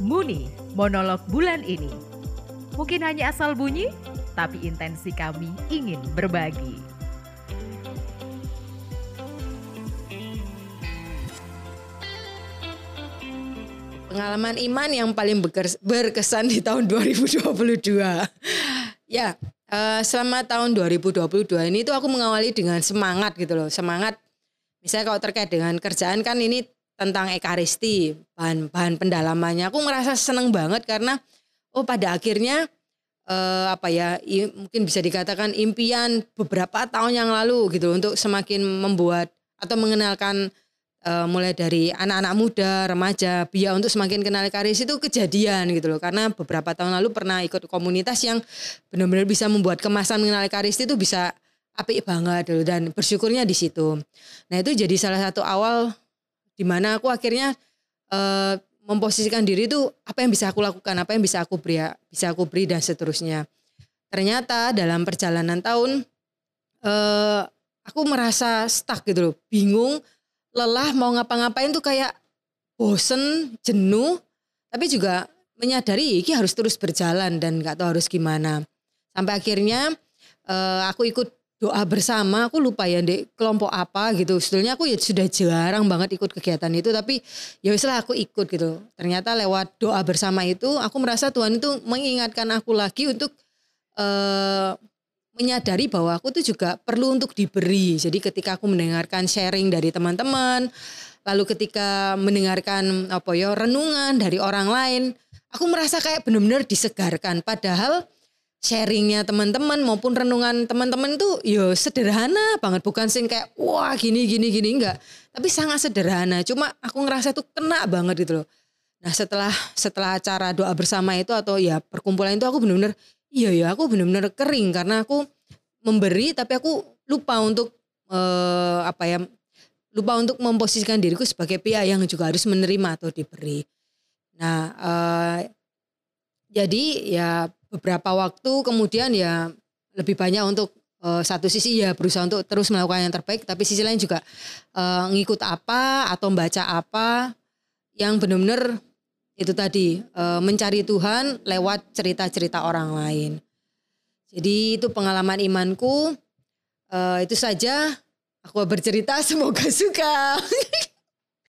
Muni, monolog bulan ini. Mungkin hanya asal bunyi, tapi intensi kami ingin berbagi. Pengalaman iman yang paling berkesan di tahun 2022. ya, uh, selama tahun 2022 ini tuh aku mengawali dengan semangat gitu loh. Semangat misalnya kalau terkait dengan kerjaan kan ini tentang ekaristi, bahan-bahan pendalamannya. Aku merasa seneng banget karena oh pada akhirnya uh, apa ya mungkin bisa dikatakan impian beberapa tahun yang lalu gitu untuk semakin membuat atau mengenalkan uh, mulai dari anak-anak muda, remaja, biar untuk semakin kenal karis itu kejadian gitu loh. Karena beberapa tahun lalu pernah ikut komunitas yang benar-benar bisa membuat kemasan mengenal karis itu bisa apik banget dulu dan bersyukurnya di situ. Nah itu jadi salah satu awal di mana aku akhirnya uh, memposisikan diri itu apa yang bisa aku lakukan, apa yang bisa aku beri, bisa aku beri dan seterusnya. Ternyata dalam perjalanan tahun uh, aku merasa stuck gitu loh, bingung lelah mau ngapa-ngapain tuh kayak bosen, jenuh, tapi juga menyadari ini harus terus berjalan dan nggak tahu harus gimana. Sampai akhirnya uh, aku ikut doa bersama, aku lupa ya di kelompok apa gitu. Sebetulnya aku ya sudah jarang banget ikut kegiatan itu, tapi ya weslah aku ikut gitu. Ternyata lewat doa bersama itu, aku merasa Tuhan itu mengingatkan aku lagi untuk uh, menyadari bahwa aku tuh juga perlu untuk diberi. Jadi ketika aku mendengarkan sharing dari teman-teman, lalu ketika mendengarkan apa ya renungan dari orang lain, aku merasa kayak benar-benar disegarkan. Padahal sharingnya teman-teman maupun renungan teman-teman tuh yo sederhana banget, bukan sing kayak wah gini gini gini enggak, tapi sangat sederhana. Cuma aku ngerasa tuh kena banget gitu loh. Nah setelah setelah acara doa bersama itu atau ya perkumpulan itu aku benar-benar Iya ya, aku benar-benar kering karena aku memberi tapi aku lupa untuk uh, apa ya lupa untuk memposisikan diriku sebagai pihak yang juga harus menerima atau diberi. Nah, uh, jadi ya beberapa waktu kemudian ya lebih banyak untuk uh, satu sisi ya berusaha untuk terus melakukan yang terbaik, tapi sisi lain juga uh, ngikut apa atau membaca apa yang benar-benar itu tadi e, mencari Tuhan lewat cerita-cerita orang lain. Jadi itu pengalaman imanku. E, itu saja aku bercerita semoga suka.